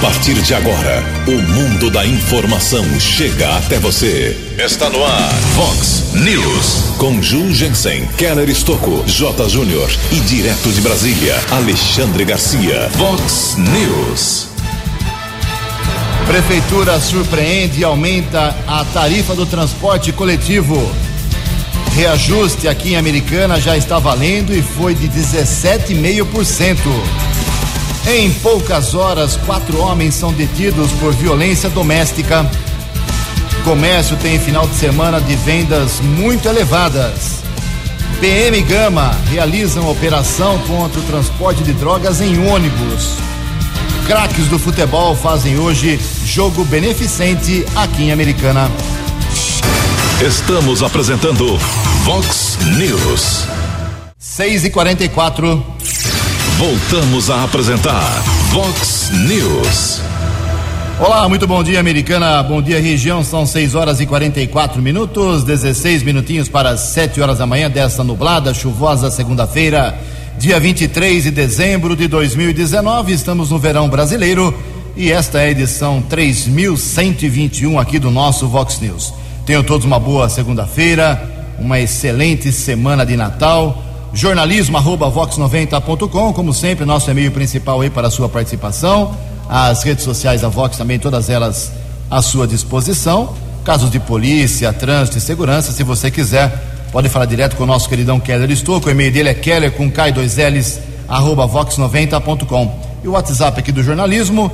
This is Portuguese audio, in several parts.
partir de agora, o mundo da informação chega até você. Está no ar, Fox News. Com Ju Jensen, Keller Estocco, J. Júnior e direto de Brasília, Alexandre Garcia. Fox News. Prefeitura surpreende e aumenta a tarifa do transporte coletivo. Reajuste aqui em Americana já está valendo e foi de 17,5%. Em poucas horas, quatro homens são detidos por violência doméstica. Comércio tem final de semana de vendas muito elevadas. PM e Gama realizam operação contra o transporte de drogas em ônibus. Craques do futebol fazem hoje jogo beneficente aqui em Americana. Estamos apresentando Vox News. 6 e 44 Voltamos a apresentar Vox News. Olá, muito bom dia, americana. Bom dia, região. São 6 horas e 44 minutos, 16 minutinhos para 7 horas da manhã desta nublada, chuvosa segunda-feira, dia 23 de dezembro de 2019. Estamos no verão brasileiro e esta é a edição 3121 aqui do nosso Vox News. Tenham todos uma boa segunda-feira, uma excelente semana de Natal jornalismo arroba vox90.com, como sempre, nosso e-mail principal aí para a sua participação. As redes sociais da Vox também, todas elas à sua disposição. Casos de polícia, trânsito e segurança, se você quiser, pode falar direto com o nosso queridão Keller Estouco. O e-mail dele é keller com K2Ls, arroba vox90.com. E o WhatsApp aqui do jornalismo,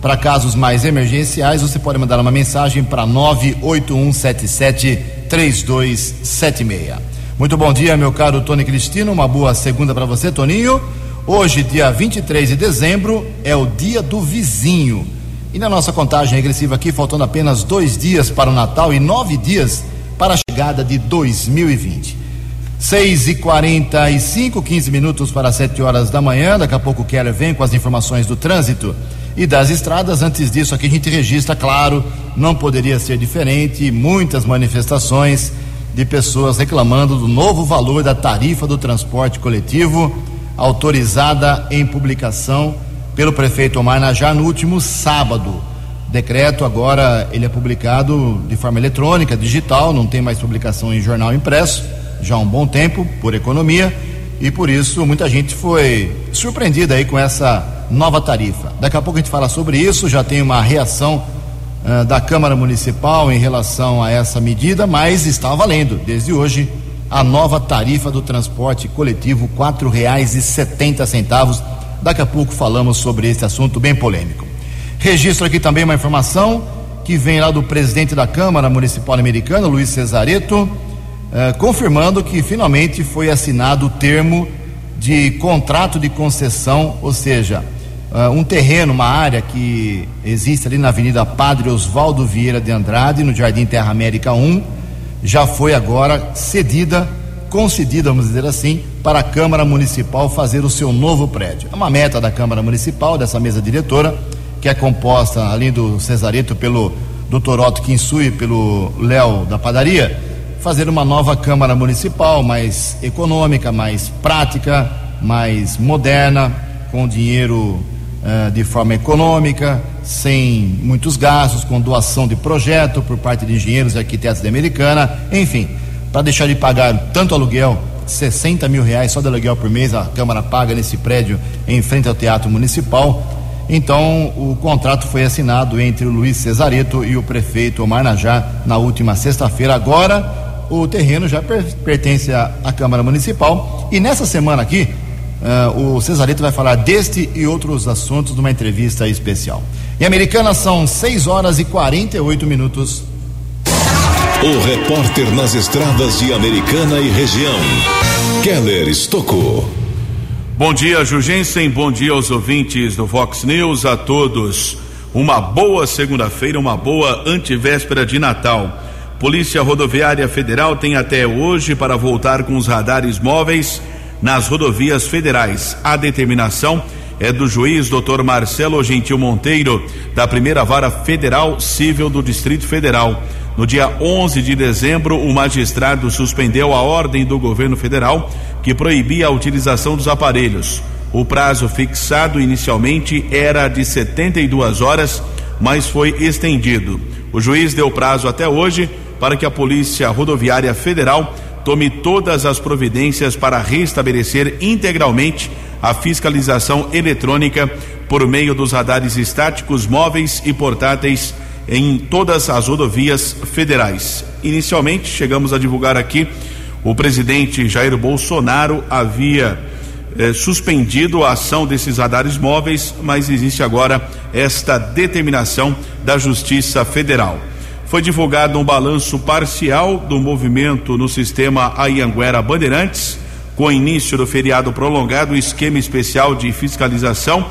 para casos mais emergenciais, você pode mandar uma mensagem para 98177 3276. Muito bom dia, meu caro Tony Cristino. Uma boa segunda para você, Toninho. Hoje, dia 23 de dezembro, é o dia do vizinho. E na nossa contagem regressiva aqui, faltando apenas dois dias para o Natal e nove dias para a chegada de 2020. 6 e 45 15 minutos para 7 horas da manhã. Daqui a pouco o Keller vem com as informações do trânsito e das estradas. Antes disso, aqui a gente registra, claro, não poderia ser diferente, muitas manifestações de pessoas reclamando do novo valor da tarifa do transporte coletivo, autorizada em publicação pelo prefeito Omar Najar no último sábado. Decreto agora ele é publicado de forma eletrônica, digital, não tem mais publicação em jornal impresso, já há um bom tempo, por economia, e por isso muita gente foi surpreendida aí com essa nova tarifa. Daqui a pouco a gente fala sobre isso, já tem uma reação uh, da Câmara Municipal em relação a essa medida, mas está valendo desde hoje a nova tarifa do transporte coletivo, quatro reais e setenta centavos. Daqui a pouco falamos sobre esse assunto bem polêmico. Registro aqui também uma informação que vem lá do presidente da Câmara Municipal Americana, Luiz Cesareto, uh, confirmando que finalmente foi assinado o termo de contrato de concessão, ou seja, uh, um terreno, uma área que existe ali na Avenida Padre Oswaldo Vieira de Andrade, no Jardim Terra América 1, já foi agora cedida, concedida, vamos dizer assim, para a Câmara Municipal fazer o seu novo prédio. É uma meta da Câmara Municipal, dessa mesa diretora, que é composta, além do Cesareto, pelo Dr. Otto Kinsui pelo Léo da Padaria, fazer uma nova Câmara Municipal mais econômica, mais prática, mais moderna, com dinheiro uh, de forma econômica, sem muitos gastos, com doação de projeto por parte de engenheiros e arquitetos da Americana, enfim, para deixar de pagar tanto aluguel, 60 mil reais só de aluguel por mês, a Câmara paga nesse prédio em frente ao Teatro Municipal. Então, o contrato foi assinado entre o Luiz Cesareto e o prefeito Omar Najá na última sexta-feira. Agora, o terreno já per pertence à Câmara Municipal. E nessa semana aqui, Uh, o Cesarito vai falar deste e outros assuntos numa entrevista especial. Em Americana são 6 horas e 48 minutos. O repórter nas estradas de Americana e região, Keller Estocou. Bom dia, Jugensen. Bom dia aos ouvintes do Fox News, a todos. Uma boa segunda-feira, uma boa antivéspera de Natal. Polícia Rodoviária Federal tem até hoje para voltar com os radares móveis nas rodovias federais. A determinação é do juiz Dr. Marcelo Gentil Monteiro, da primeira vara federal civil do Distrito Federal. No dia 11 de dezembro, o magistrado suspendeu a ordem do governo federal que proibia a utilização dos aparelhos. O prazo fixado inicialmente era de 72 horas, mas foi estendido. O juiz deu prazo até hoje para que a Polícia Rodoviária Federal tome todas as providências para restabelecer integralmente a fiscalização eletrônica por meio dos radares estáticos móveis e portáteis em todas as rodovias federais. Inicialmente, chegamos a divulgar aqui, o presidente Jair Bolsonaro havia eh, suspendido a ação desses radares móveis, mas existe agora esta determinação da Justiça Federal. Foi divulgado um balanço parcial do movimento no sistema Ayanguera Bandeirantes, com início do feriado prolongado, esquema especial de fiscalização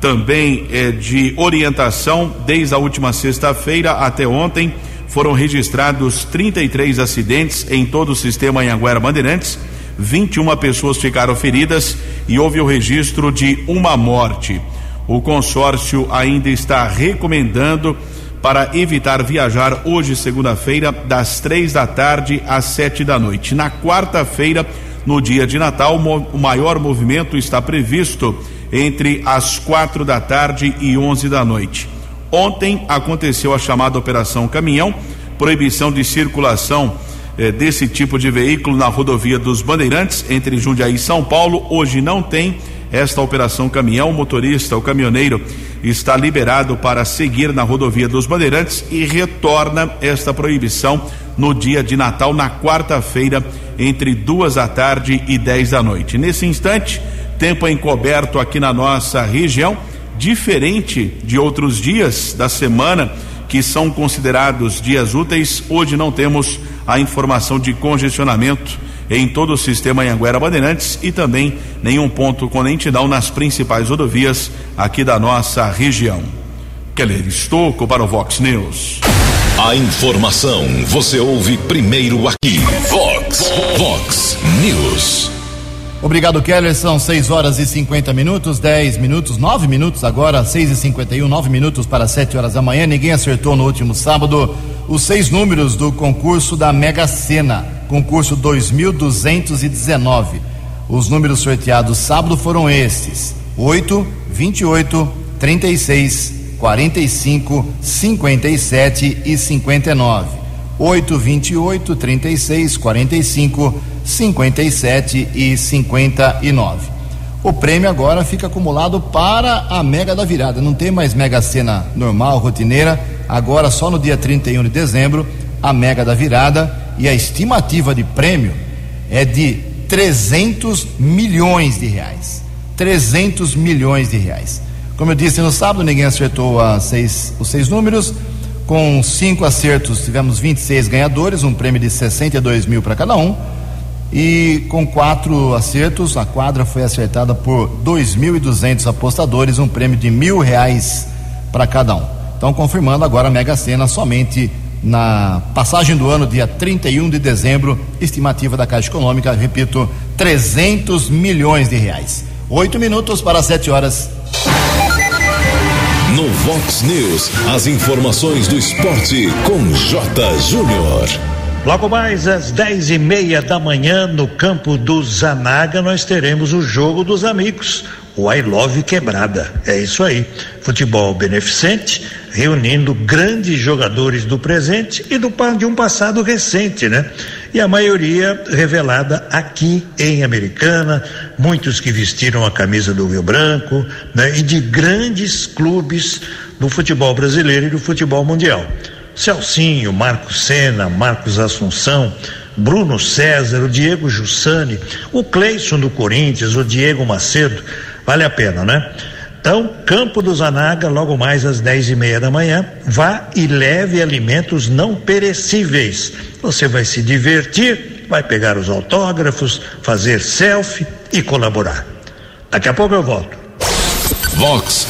também é, de orientação desde a última sexta-feira até ontem. Foram registrados 33 acidentes em todo o sistema Anhanguera Bandeirantes. 21 pessoas ficaram feridas e houve o registro de uma morte. O consórcio ainda está recomendando para evitar viajar hoje, segunda-feira, das três da tarde às sete da noite. Na quarta-feira, no dia de Natal, o maior movimento está previsto entre as quatro da tarde e onze da noite. Ontem aconteceu a chamada Operação Caminhão, proibição de circulação eh, desse tipo de veículo na rodovia dos Bandeirantes entre Jundiaí e São Paulo. Hoje não tem esta operação caminhão. Motorista, o caminhoneiro, está liberado para seguir na rodovia dos Bandeirantes e retorna esta proibição no dia de Natal, na quarta-feira, entre duas da tarde e dez da noite. Nesse instante, tempo encoberto aqui na nossa região, diferente de outros dias da semana que são considerados dias úteis. Hoje não temos a informação de congestionamento em todo o sistema Anhanguera Bandeirantes e também nenhum ponto com lentidão nas principais rodovias aqui da nossa região. Keller Estocco para o Vox News. A informação você ouve primeiro aqui. Vox, Vox News. Obrigado, Keller. São 6 horas e 50 minutos, 10 minutos, 9 minutos agora, 6 e 51 9 minutos para 7 horas da manhã. Ninguém acertou no último sábado os seis números do concurso da Mega Sena, concurso 2219. Os números sorteados sábado foram estes: 8, 28, 36, 45, 57 e 59. 8, 28, 36, 45, 57 e 59. O prêmio agora fica acumulado para a Mega da Virada. Não tem mais Mega Sena normal, rotineira. Agora, só no dia 31 de dezembro, a Mega da Virada. E a estimativa de prêmio é de 300 milhões de reais. 300 milhões de reais. Como eu disse no sábado, ninguém acertou seis, os seis números. Com cinco acertos, tivemos 26 ganhadores, um prêmio de 62 mil para cada um. E com quatro acertos, a quadra foi acertada por 2.200 apostadores, um prêmio de mil reais para cada um. Então, confirmando agora a Mega Sena somente na passagem do ano, dia 31 de dezembro, estimativa da Caixa Econômica, repito, 300 milhões de reais. Oito minutos para sete horas. No Vox News, as informações do esporte com J. Júnior. Logo mais às dez e meia da manhã, no campo do Zanaga, nós teremos o jogo dos amigos, o I Love Quebrada. É isso aí. Futebol beneficente, reunindo grandes jogadores do presente e do, de um passado recente, né? E a maioria revelada aqui em Americana, muitos que vestiram a camisa do Rio Branco, né? E de grandes clubes do futebol brasileiro e do futebol mundial. Celcinho, Marcos Sena, Marcos Assunção, Bruno César, o Diego Jussani, o Cleison do Corinthians, o Diego Macedo, Vale a pena, né? Então, Campo do Zanaga, logo mais às dez e meia da manhã, vá e leve alimentos não perecíveis. Você vai se divertir, vai pegar os autógrafos, fazer selfie e colaborar. Daqui a pouco eu volto. Vox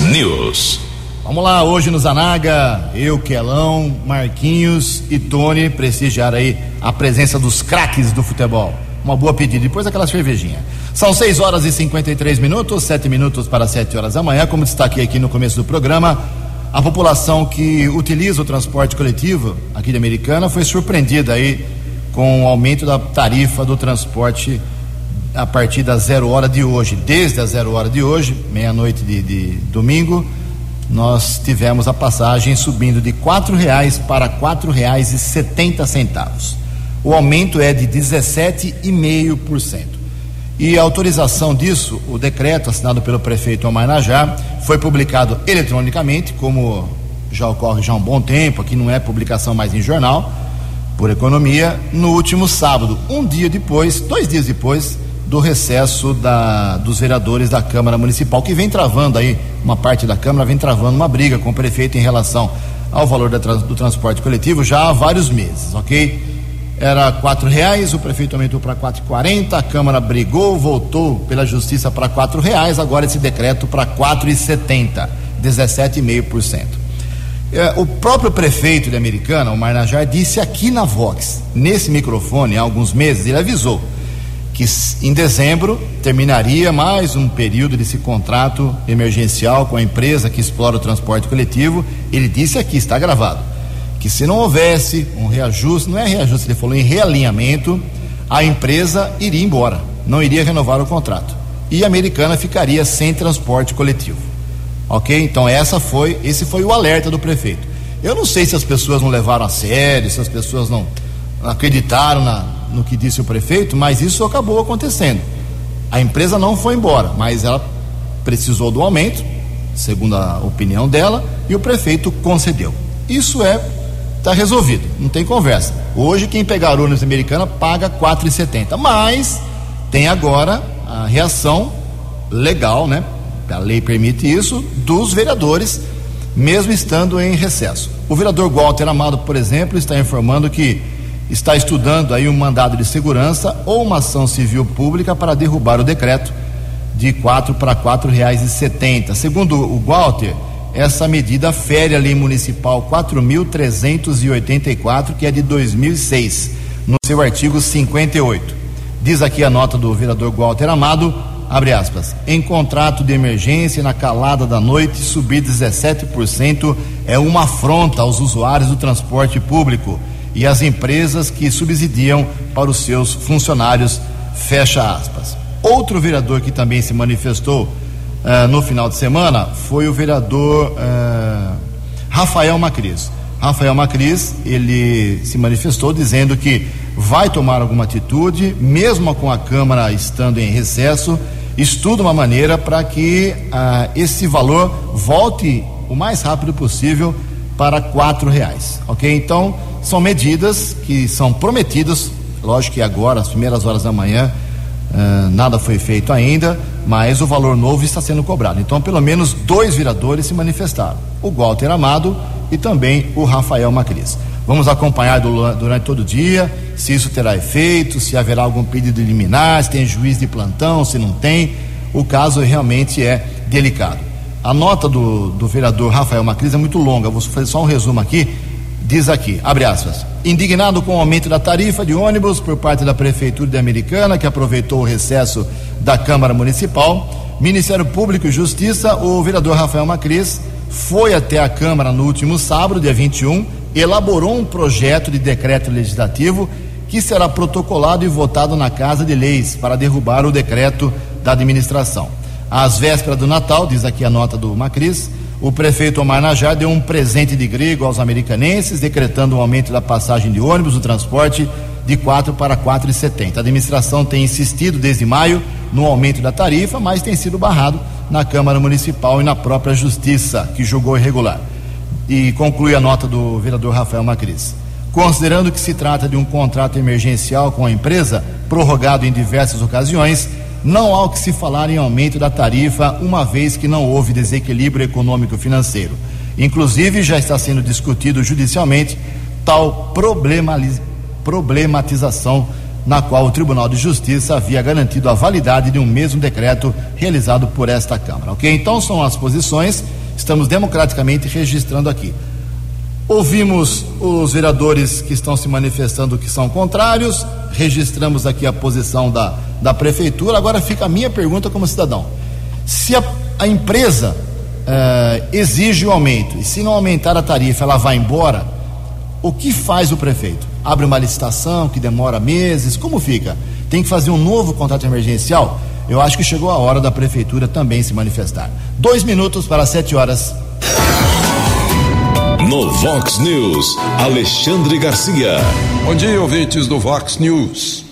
News. Vamos lá, hoje no Zanaga, eu, Quelão, Marquinhos e Tony prestigiar aí a presença dos craques do futebol. Uma boa pedida, depois aquela cervejinha. São 6 horas e 53 minutos, 7 minutos para 7 horas da manhã. Como destaquei aqui no começo do programa, a população que utiliza o transporte coletivo aqui de Americana foi surpreendida aí com o aumento da tarifa do transporte a partir da zero hora de hoje, desde a zero hora de hoje, meia-noite de, de, domingo, nós tivemos a passagem subindo de quatro reais para quatro reais e setenta centavos. O aumento é de 17,5%. E a autorização disso, o decreto assinado pelo prefeito Omar Najá, foi publicado eletronicamente, como já ocorre já há um bom tempo, aqui não é publicação mais em jornal, por economia, no último sábado, um dia depois, dois dias depois do recesso da, dos vereadores da Câmara Municipal, que vem travando aí, uma parte da Câmara vem travando uma briga com o prefeito em relação ao valor da, do transporte coletivo já há vários meses, ok? Era quatro reais, o prefeito aumentou para quatro quarenta, a Câmara brigou, voltou pela Justiça para quatro reais, agora esse decreto para quatro e setenta, 17,5%. É, o próprio prefeito de Americana, o Marnajar, disse aqui na Vox, nesse microfone, há alguns meses, ele avisou que em dezembro terminaria mais um período desse contrato emergencial com a empresa que explora o transporte coletivo. Ele disse aqui, está gravado, que se não houvesse um reajuste, não é reajuste, ele falou em realinhamento, a empresa iria embora, não iria renovar o contrato. E a americana ficaria sem transporte coletivo. Ok? Então essa foi, esse foi o alerta do prefeito. Eu não sei se as pessoas não levaram a sério, se as pessoas não acreditaram na, no que disse o prefeito, mas isso acabou acontecendo. A empresa não foi embora, mas ela precisou do aumento, segundo a opinião dela, e o prefeito concedeu. Isso é está resolvido, não tem conversa. Hoje quem pegar ônibus americana paga 4,70, mas tem agora a reação legal, né? A lei permite isso dos vereadores, mesmo estando em recesso. O vereador Walter Amado, por exemplo, está informando que está estudando aí um mandado de segurança ou uma ação civil pública para derrubar o decreto de quatro para quatro reais e setenta. Segundo o Walter, essa medida fere a lei municipal 4.384, que é de 2006, no seu artigo 58. Diz aqui a nota do vereador Walter Amado, abre aspas, em contrato de emergência na calada da noite subir 17% é uma afronta aos usuários do transporte público e as empresas que subsidiam para os seus funcionários, fecha aspas. Outro vereador que também se manifestou uh, no final de semana foi o vereador uh, Rafael Macris. Rafael Macris, ele se manifestou dizendo que vai tomar alguma atitude, mesmo com a Câmara estando em recesso, estuda uma maneira para que uh, esse valor volte o mais rápido possível para quatro reais, ok? Então, são medidas que são prometidas, lógico que agora, às primeiras horas da manhã, uh, nada foi feito ainda, mas o valor novo está sendo cobrado. Então, pelo menos dois vereadores se manifestaram: o Walter Amado e também o Rafael Macris. Vamos acompanhar durante todo o dia se isso terá efeito, se haverá algum pedido liminar, se tem juiz de plantão, se não tem. O caso realmente é delicado. A nota do, do vereador Rafael Macris é muito longa, vou fazer só um resumo aqui diz aqui, abre aspas, indignado com o aumento da tarifa de ônibus por parte da Prefeitura de Americana, que aproveitou o recesso da Câmara Municipal, Ministério Público e Justiça, o vereador Rafael Macris foi até a Câmara no último sábado, dia 21, elaborou um projeto de decreto legislativo que será protocolado e votado na Casa de Leis para derrubar o decreto da administração. Às vésperas do Natal, diz aqui a nota do Macris, o prefeito Omar Najá deu um presente de grego aos americanenses, decretando um aumento da passagem de ônibus do transporte de 4 para 4,70. A administração tem insistido desde maio no aumento da tarifa, mas tem sido barrado na Câmara Municipal e na própria Justiça, que julgou irregular. E conclui a nota do vereador Rafael Macris. Considerando que se trata de um contrato emergencial com a empresa, prorrogado em diversas ocasiões, não há o que se falar em aumento da tarifa, uma vez que não houve desequilíbrio econômico-financeiro. Inclusive, já está sendo discutido judicialmente tal problematização na qual o Tribunal de Justiça havia garantido a validade de um mesmo decreto realizado por esta Câmara. Ok? Então são as posições, estamos democraticamente registrando aqui. Ouvimos os vereadores que estão se manifestando que são contrários, registramos aqui a posição da, da prefeitura. Agora fica a minha pergunta como cidadão: se a, a empresa eh, exige o aumento e se não aumentar a tarifa ela vai embora, o que faz o prefeito? Abre uma licitação que demora meses? Como fica? tem que fazer um novo contrato emergencial. Eu acho que chegou a hora da prefeitura também se manifestar. Dois minutos para sete horas. No Vox News, Alexandre Garcia. Bom dia, ouvintes do Vox News.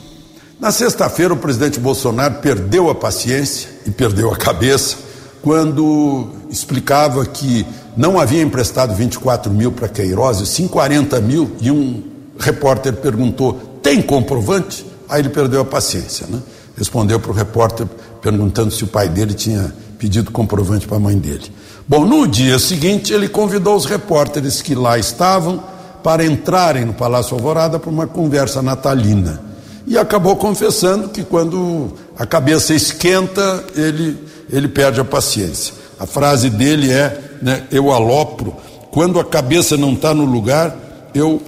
Na sexta-feira, o presidente Bolsonaro perdeu a paciência e perdeu a cabeça quando explicava que não havia emprestado 24 mil para Queiroz, sim 40 mil, e um repórter perguntou: tem comprovante? Aí ele perdeu a paciência, né? Respondeu para o repórter perguntando se o pai dele tinha pedido comprovante para a mãe dele. Bom, no dia seguinte, ele convidou os repórteres que lá estavam para entrarem no Palácio Alvorada para uma conversa natalina. E acabou confessando que quando a cabeça esquenta, ele, ele perde a paciência. A frase dele é: né, Eu alopro. Quando a cabeça não está no lugar, eu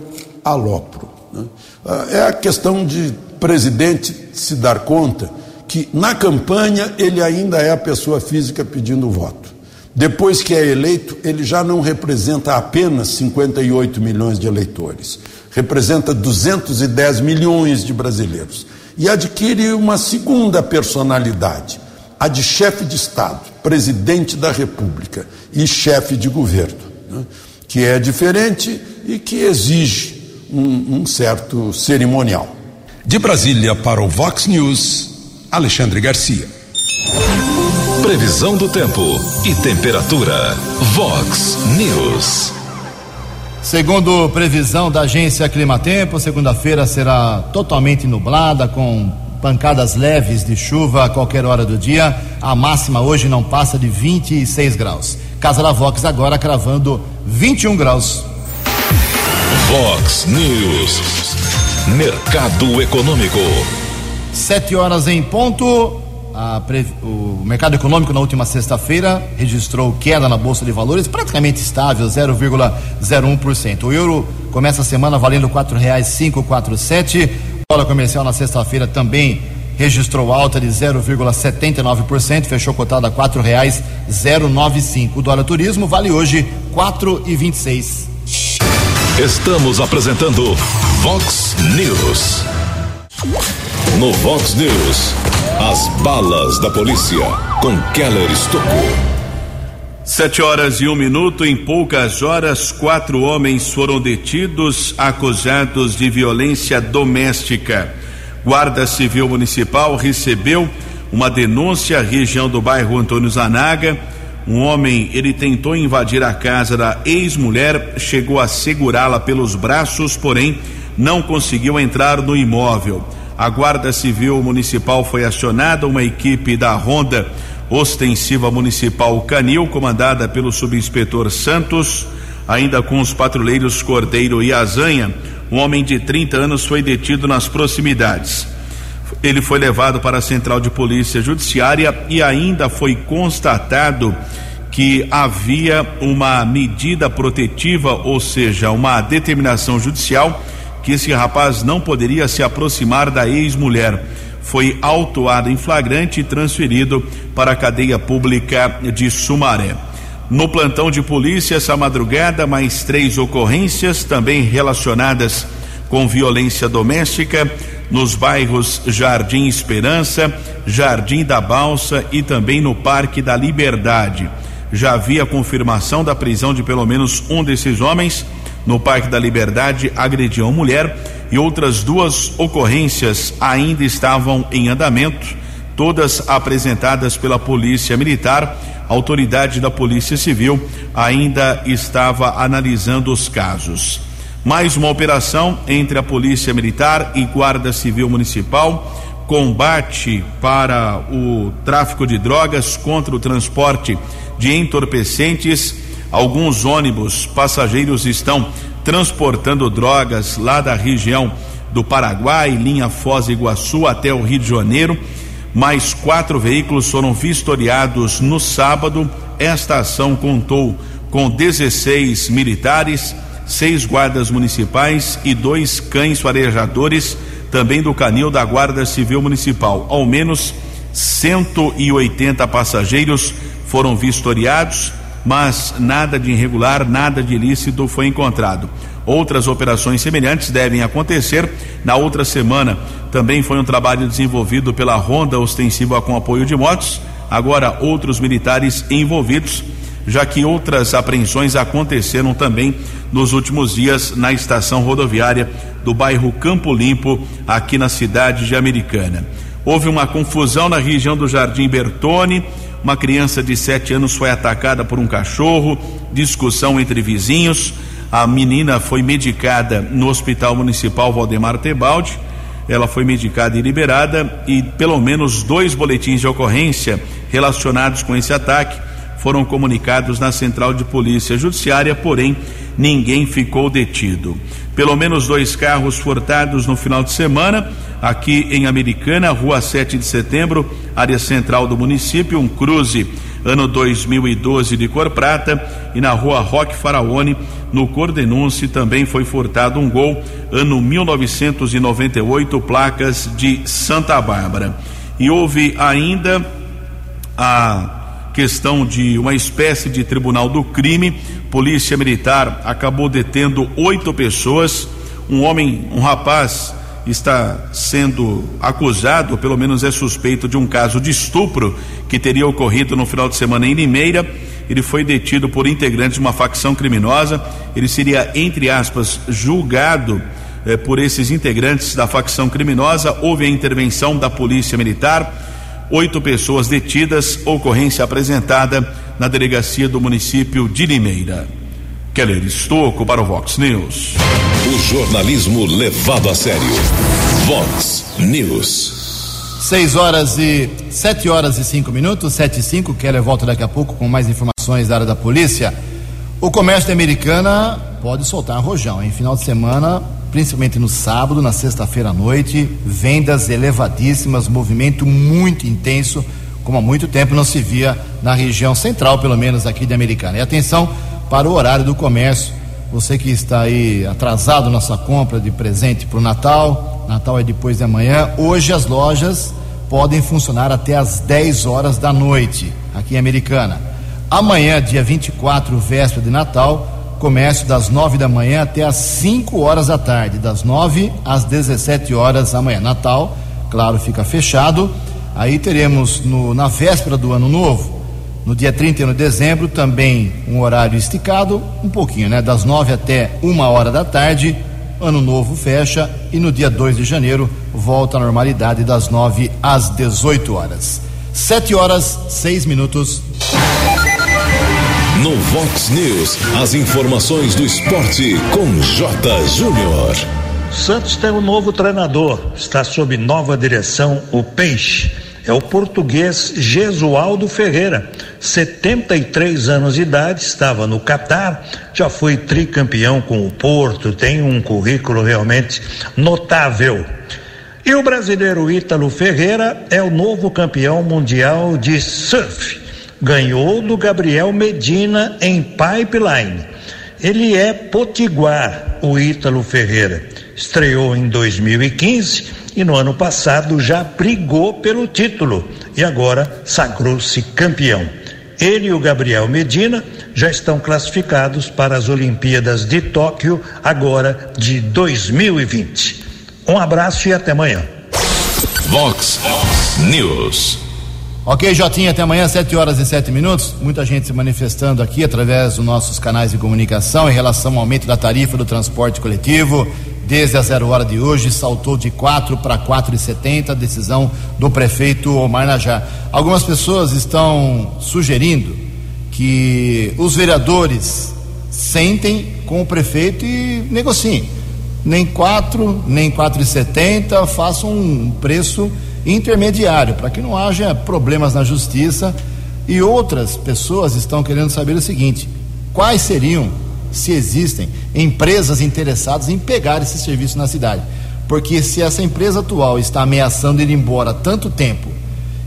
alopro. Né? Ah, é a questão de presidente se dar conta que na campanha ele ainda é a pessoa física pedindo voto. Depois que é eleito, ele já não representa apenas 58 milhões de eleitores, representa 210 milhões de brasileiros e adquire uma segunda personalidade, a de chefe de Estado, presidente da República e chefe de governo, né? que é diferente e que exige um, um certo cerimonial. De Brasília para o Vox News. Alexandre Garcia. Previsão do tempo e temperatura. Vox News. Segundo previsão da agência Climatempo, segunda-feira será totalmente nublada, com pancadas leves de chuva a qualquer hora do dia. A máxima hoje não passa de 26 graus. Casa da Vox agora cravando 21 graus. Vox News. Mercado Econômico. Sete horas em ponto. O mercado econômico na última sexta-feira registrou queda na Bolsa de Valores, praticamente estável, 0,01%. O euro começa a semana valendo R$ reais O dólar comercial na sexta-feira também registrou alta de 0,79%, fechou cotado a R$ reais O dólar turismo vale hoje R$ 4,26. Estamos apresentando Vox News. No Vox News, as balas da polícia com Keller Estocou. Sete horas e um minuto, em poucas horas, quatro homens foram detidos acusados de violência doméstica. Guarda Civil Municipal recebeu uma denúncia região do bairro Antônio Zanaga. Um homem, ele tentou invadir a casa da ex-mulher, chegou a segurá-la pelos braços, porém não conseguiu entrar no imóvel. A Guarda Civil Municipal foi acionada, uma equipe da Ronda Ostensiva Municipal Canil, comandada pelo subinspetor Santos, ainda com os patrulheiros Cordeiro e Azanha. Um homem de 30 anos foi detido nas proximidades. Ele foi levado para a Central de Polícia Judiciária e ainda foi constatado que havia uma medida protetiva, ou seja, uma determinação judicial que esse rapaz não poderia se aproximar da ex-mulher. Foi autuado em flagrante e transferido para a cadeia pública de Sumaré. No plantão de polícia, essa madrugada, mais três ocorrências também relacionadas com violência doméstica nos bairros Jardim Esperança, Jardim da Balsa e também no Parque da Liberdade. Já havia confirmação da prisão de pelo menos um desses homens no Parque da Liberdade agrediu uma mulher e outras duas ocorrências ainda estavam em andamento, todas apresentadas pela Polícia Militar. A autoridade da Polícia Civil ainda estava analisando os casos. Mais uma operação entre a Polícia Militar e Guarda Civil Municipal, combate para o tráfico de drogas contra o transporte de entorpecentes Alguns ônibus passageiros estão transportando drogas lá da região do Paraguai, linha Foz do Iguaçu até o Rio de Janeiro. Mais quatro veículos foram vistoriados no sábado. Esta ação contou com 16 militares, seis guardas municipais e dois cães farejadores, também do canil da Guarda Civil Municipal. Ao menos 180 passageiros foram vistoriados mas nada de irregular, nada de ilícito foi encontrado. Outras operações semelhantes devem acontecer na outra semana. Também foi um trabalho desenvolvido pela Ronda Ostensiva com apoio de motos. Agora, outros militares envolvidos, já que outras apreensões aconteceram também nos últimos dias na estação rodoviária do bairro Campo Limpo, aqui na cidade de Americana. Houve uma confusão na região do Jardim Bertone. Uma criança de sete anos foi atacada por um cachorro, discussão entre vizinhos. A menina foi medicada no Hospital Municipal Valdemar Tebaldi. Ela foi medicada e liberada e pelo menos dois boletins de ocorrência relacionados com esse ataque foram comunicados na Central de Polícia Judiciária, porém ninguém ficou detido. Pelo menos dois carros furtados no final de semana, aqui em Americana, rua 7 de setembro, área central do município, um cruze ano 2012 de cor prata, e na rua Roque Faraone, no Cordenunce, também foi furtado um gol, ano 1998, placas de Santa Bárbara. E houve ainda a questão de uma espécie de tribunal do crime. Polícia Militar acabou detendo oito pessoas. Um homem, um rapaz, está sendo acusado, pelo menos é suspeito de um caso de estupro que teria ocorrido no final de semana em Limeira. Ele foi detido por integrantes de uma facção criminosa. Ele seria, entre aspas, julgado eh, por esses integrantes da facção criminosa. Houve a intervenção da Polícia Militar oito pessoas detidas, ocorrência apresentada na delegacia do município de Limeira. Keller Estocco para o Vox News. O jornalismo levado a sério. Vox News. Seis horas e sete horas e cinco minutos, sete e cinco. Keller volta daqui a pouco com mais informações da área da polícia. O comércio da Americana pode soltar rojão. Em final de semana, principalmente no sábado, na sexta-feira à noite, vendas elevadíssimas, movimento muito intenso, como há muito tempo não se via na região central, pelo menos aqui de Americana. E atenção para o horário do comércio. Você que está aí atrasado na sua compra de presente para o Natal, Natal é depois de amanhã. Hoje as lojas podem funcionar até às 10 horas da noite, aqui em Americana. Amanhã, dia 24, véspera de Natal, comércio das 9 da manhã até às 5 horas da tarde, das 9 às 17 horas da manhã. Natal, claro, fica fechado. Aí teremos no, na véspera do ano novo, no dia 31 de dezembro, também um horário esticado, um pouquinho, né? Das 9 até 1 hora da tarde. Ano novo fecha e no dia 2 de janeiro volta à normalidade das 9 às 18 horas. 7 horas, 6 minutos. No Vox News, as informações do esporte com J. Júnior. Santos tem um novo treinador, está sob nova direção o Peixe. É o português Gesualdo Ferreira, 73 anos de idade, estava no Catar, já foi tricampeão com o Porto, tem um currículo realmente notável. E o brasileiro Ítalo Ferreira é o novo campeão mundial de surf ganhou do Gabriel Medina em Pipeline. Ele é potiguar, o Ítalo Ferreira. Estreou em 2015 e no ano passado já brigou pelo título e agora sagrou-se campeão. Ele e o Gabriel Medina já estão classificados para as Olimpíadas de Tóquio, agora de 2020. Um abraço e até amanhã. Vox News. Ok, Jotinha, até amanhã, 7 horas e 7 minutos. Muita gente se manifestando aqui através dos nossos canais de comunicação em relação ao aumento da tarifa do transporte coletivo. Desde a zero hora de hoje, saltou de 4 para 4,70, decisão do prefeito Omar Najar. Algumas pessoas estão sugerindo que os vereadores sentem com o prefeito e negociem. Nem 4, nem 4,70, façam um preço intermediário, para que não haja problemas na justiça. E outras pessoas estão querendo saber o seguinte: quais seriam, se existem, empresas interessadas em pegar esse serviço na cidade? Porque se essa empresa atual está ameaçando ir embora há tanto tempo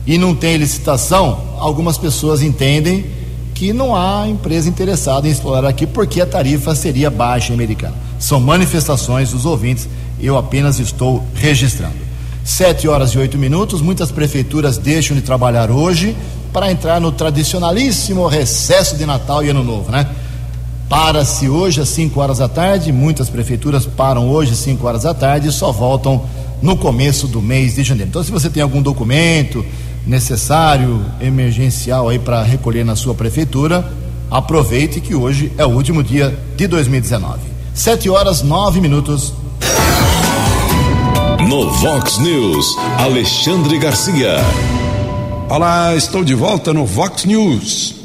e não tem licitação, algumas pessoas entendem que não há empresa interessada em explorar aqui porque a tarifa seria baixa americana. São manifestações dos ouvintes, eu apenas estou registrando. Sete horas e oito minutos, muitas prefeituras deixam de trabalhar hoje para entrar no tradicionalíssimo recesso de Natal e Ano Novo, né? para-se hoje às 5 horas da tarde, muitas prefeituras param hoje às 5 horas da tarde e só voltam no começo do mês de janeiro. Então, se você tem algum documento necessário, emergencial aí para recolher na sua prefeitura, aproveite que hoje é o último dia de 2019. 7 horas 9 minutos. No Vox News, Alexandre Garcia. Olá, estou de volta no Vox News.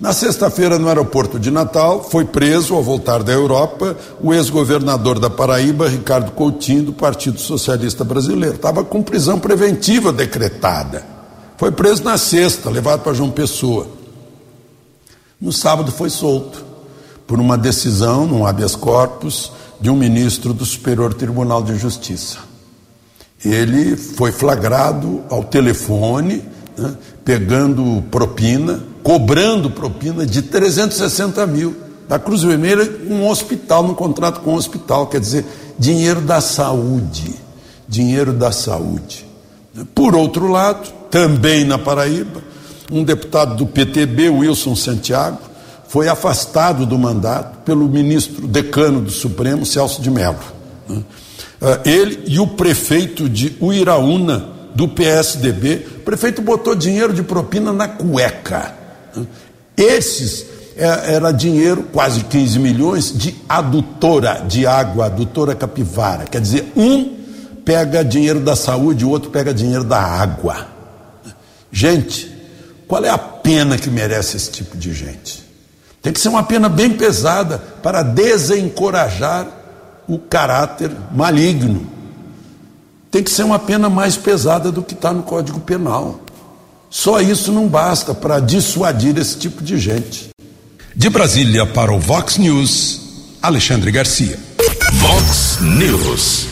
Na sexta-feira, no aeroporto de Natal, foi preso, ao voltar da Europa, o ex-governador da Paraíba, Ricardo Coutinho, do Partido Socialista Brasileiro. Estava com prisão preventiva decretada. Foi preso na sexta, levado para João Pessoa. No sábado foi solto, por uma decisão, num habeas corpus, de um ministro do Superior Tribunal de Justiça. Ele foi flagrado ao telefone, né, pegando propina cobrando propina de 360 mil da Cruz Vermelha, um hospital, no contrato com um hospital, quer dizer, dinheiro da saúde, dinheiro da saúde. Por outro lado, também na Paraíba, um deputado do PTB, Wilson Santiago, foi afastado do mandato pelo ministro decano do Supremo, Celso de Mello. Ah, ele e o prefeito de Uiraúna, do PSDB, o prefeito botou dinheiro de propina na cueca. Esses é, era dinheiro, quase 15 milhões, de adutora de água, adutora capivara. Quer dizer, um pega dinheiro da saúde, o outro pega dinheiro da água. Gente, qual é a pena que merece esse tipo de gente? Tem que ser uma pena bem pesada para desencorajar o caráter maligno. Tem que ser uma pena mais pesada do que está no Código Penal. Só isso não basta para dissuadir esse tipo de gente. De Brasília para o Vox News, Alexandre Garcia. Vox News.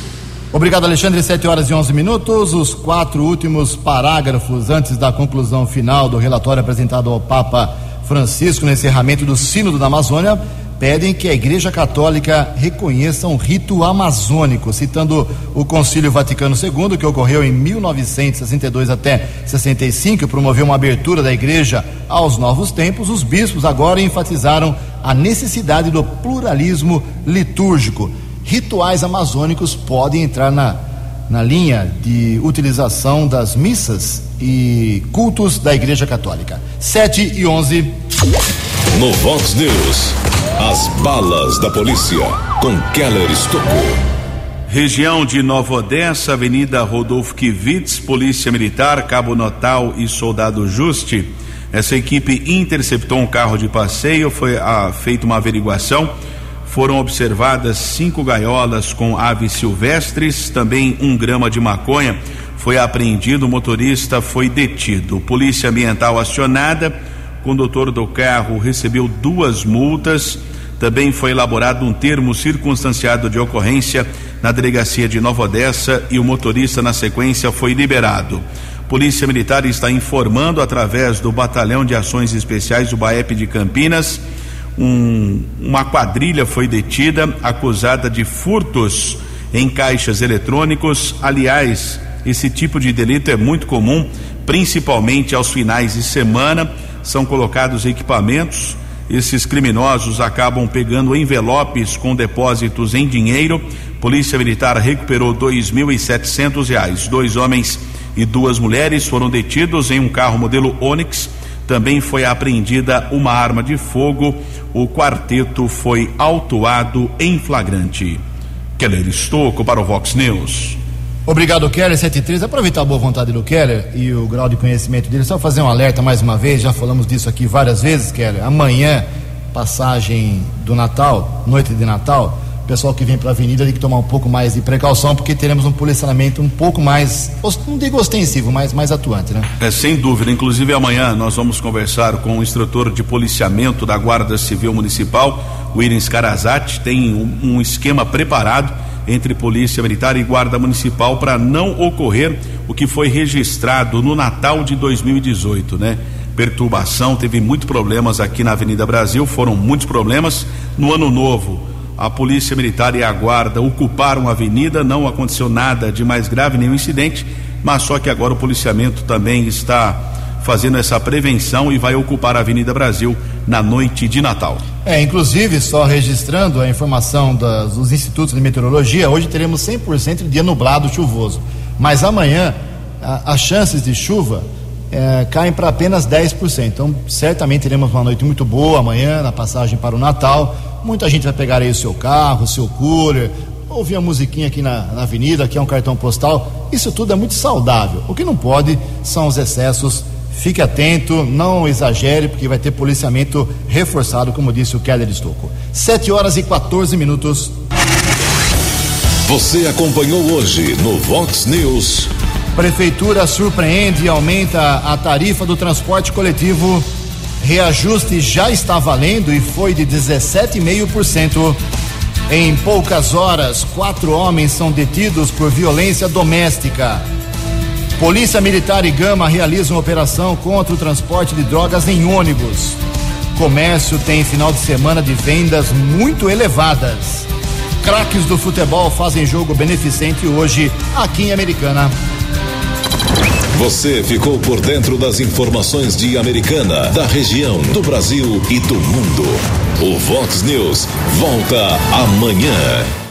Obrigado, Alexandre. 7 horas e 11 minutos. Os quatro últimos parágrafos antes da conclusão final do relatório apresentado ao Papa Francisco no encerramento do Sínodo da Amazônia pedem que a Igreja Católica reconheça um rito amazônico, citando o Concílio Vaticano II, que ocorreu em 1962 até 65 e promoveu uma abertura da Igreja aos novos tempos. Os bispos agora enfatizaram a necessidade do pluralismo litúrgico. Rituais amazônicos podem entrar na, na linha de utilização das missas e cultos da Igreja Católica. 7 e 11. No Vox News. As balas da polícia com Keller Estocou. Região de Nova Odessa, Avenida Rodolfo Kivitz, Polícia Militar, Cabo Notal e Soldado Juste. Essa equipe interceptou um carro de passeio, foi ah, feita uma averiguação. Foram observadas cinco gaiolas com aves silvestres, também um grama de maconha. Foi apreendido, o motorista foi detido. Polícia Ambiental acionada condutor do carro recebeu duas multas. Também foi elaborado um termo circunstanciado de ocorrência na delegacia de Nova Odessa e o motorista, na sequência, foi liberado. Polícia Militar está informando através do Batalhão de Ações Especiais do BAEP de Campinas. Um, uma quadrilha foi detida acusada de furtos em caixas eletrônicos. Aliás, esse tipo de delito é muito comum, principalmente aos finais de semana são colocados equipamentos. Esses criminosos acabam pegando envelopes com depósitos em dinheiro. Polícia Militar recuperou dois mil e setecentos reais. Dois homens e duas mulheres foram detidos em um carro modelo Onix. Também foi apreendida uma arma de fogo. O quarteto foi autuado em flagrante. Keller Estocco para o Vox News. Obrigado, Keller 73. Aproveitar a boa vontade do Keller e o grau de conhecimento dele, só fazer um alerta mais uma vez, já falamos disso aqui várias vezes, Keller. Amanhã, passagem do Natal, noite de Natal, o pessoal que vem para a avenida tem que tomar um pouco mais de precaução, porque teremos um policiamento um pouco mais, não digo ostensivo, mas mais atuante, né? É, sem dúvida. Inclusive, amanhã nós vamos conversar com o instrutor de policiamento da Guarda Civil Municipal, o Irins Carazati, tem um, um esquema preparado entre Polícia Militar e Guarda Municipal para não ocorrer o que foi registrado no Natal de 2018, né? Perturbação, teve muitos problemas aqui na Avenida Brasil, foram muitos problemas. No ano novo, a Polícia Militar e a Guarda ocuparam a avenida, não aconteceu nada de mais grave, nenhum incidente, mas só que agora o policiamento também está fazendo essa prevenção e vai ocupar a Avenida Brasil na noite de Natal. É, inclusive, só registrando a informação das, dos institutos de meteorologia, hoje teremos 100% de dia nublado chuvoso. Mas amanhã, as chances de chuva é, caem para apenas 10%. Então, certamente teremos uma noite muito boa amanhã, na passagem para o Natal. Muita gente vai pegar aí o seu carro, o seu cooler, ouvir a musiquinha aqui na, na avenida, aqui é um cartão postal. Isso tudo é muito saudável. O que não pode são os excessos. Fique atento, não exagere, porque vai ter policiamento reforçado, como disse o Keller Estocco. 7 horas e 14 minutos. Você acompanhou hoje no Vox News. Prefeitura surpreende e aumenta a tarifa do transporte coletivo. Reajuste já está valendo e foi de 17,5%. Em poucas horas, quatro homens são detidos por violência doméstica. Polícia Militar e Gama realizam operação contra o transporte de drogas em ônibus. Comércio tem final de semana de vendas muito elevadas. Craques do futebol fazem jogo beneficente hoje aqui em Americana. Você ficou por dentro das informações de Americana, da região, do Brasil e do mundo. O Vox News volta amanhã.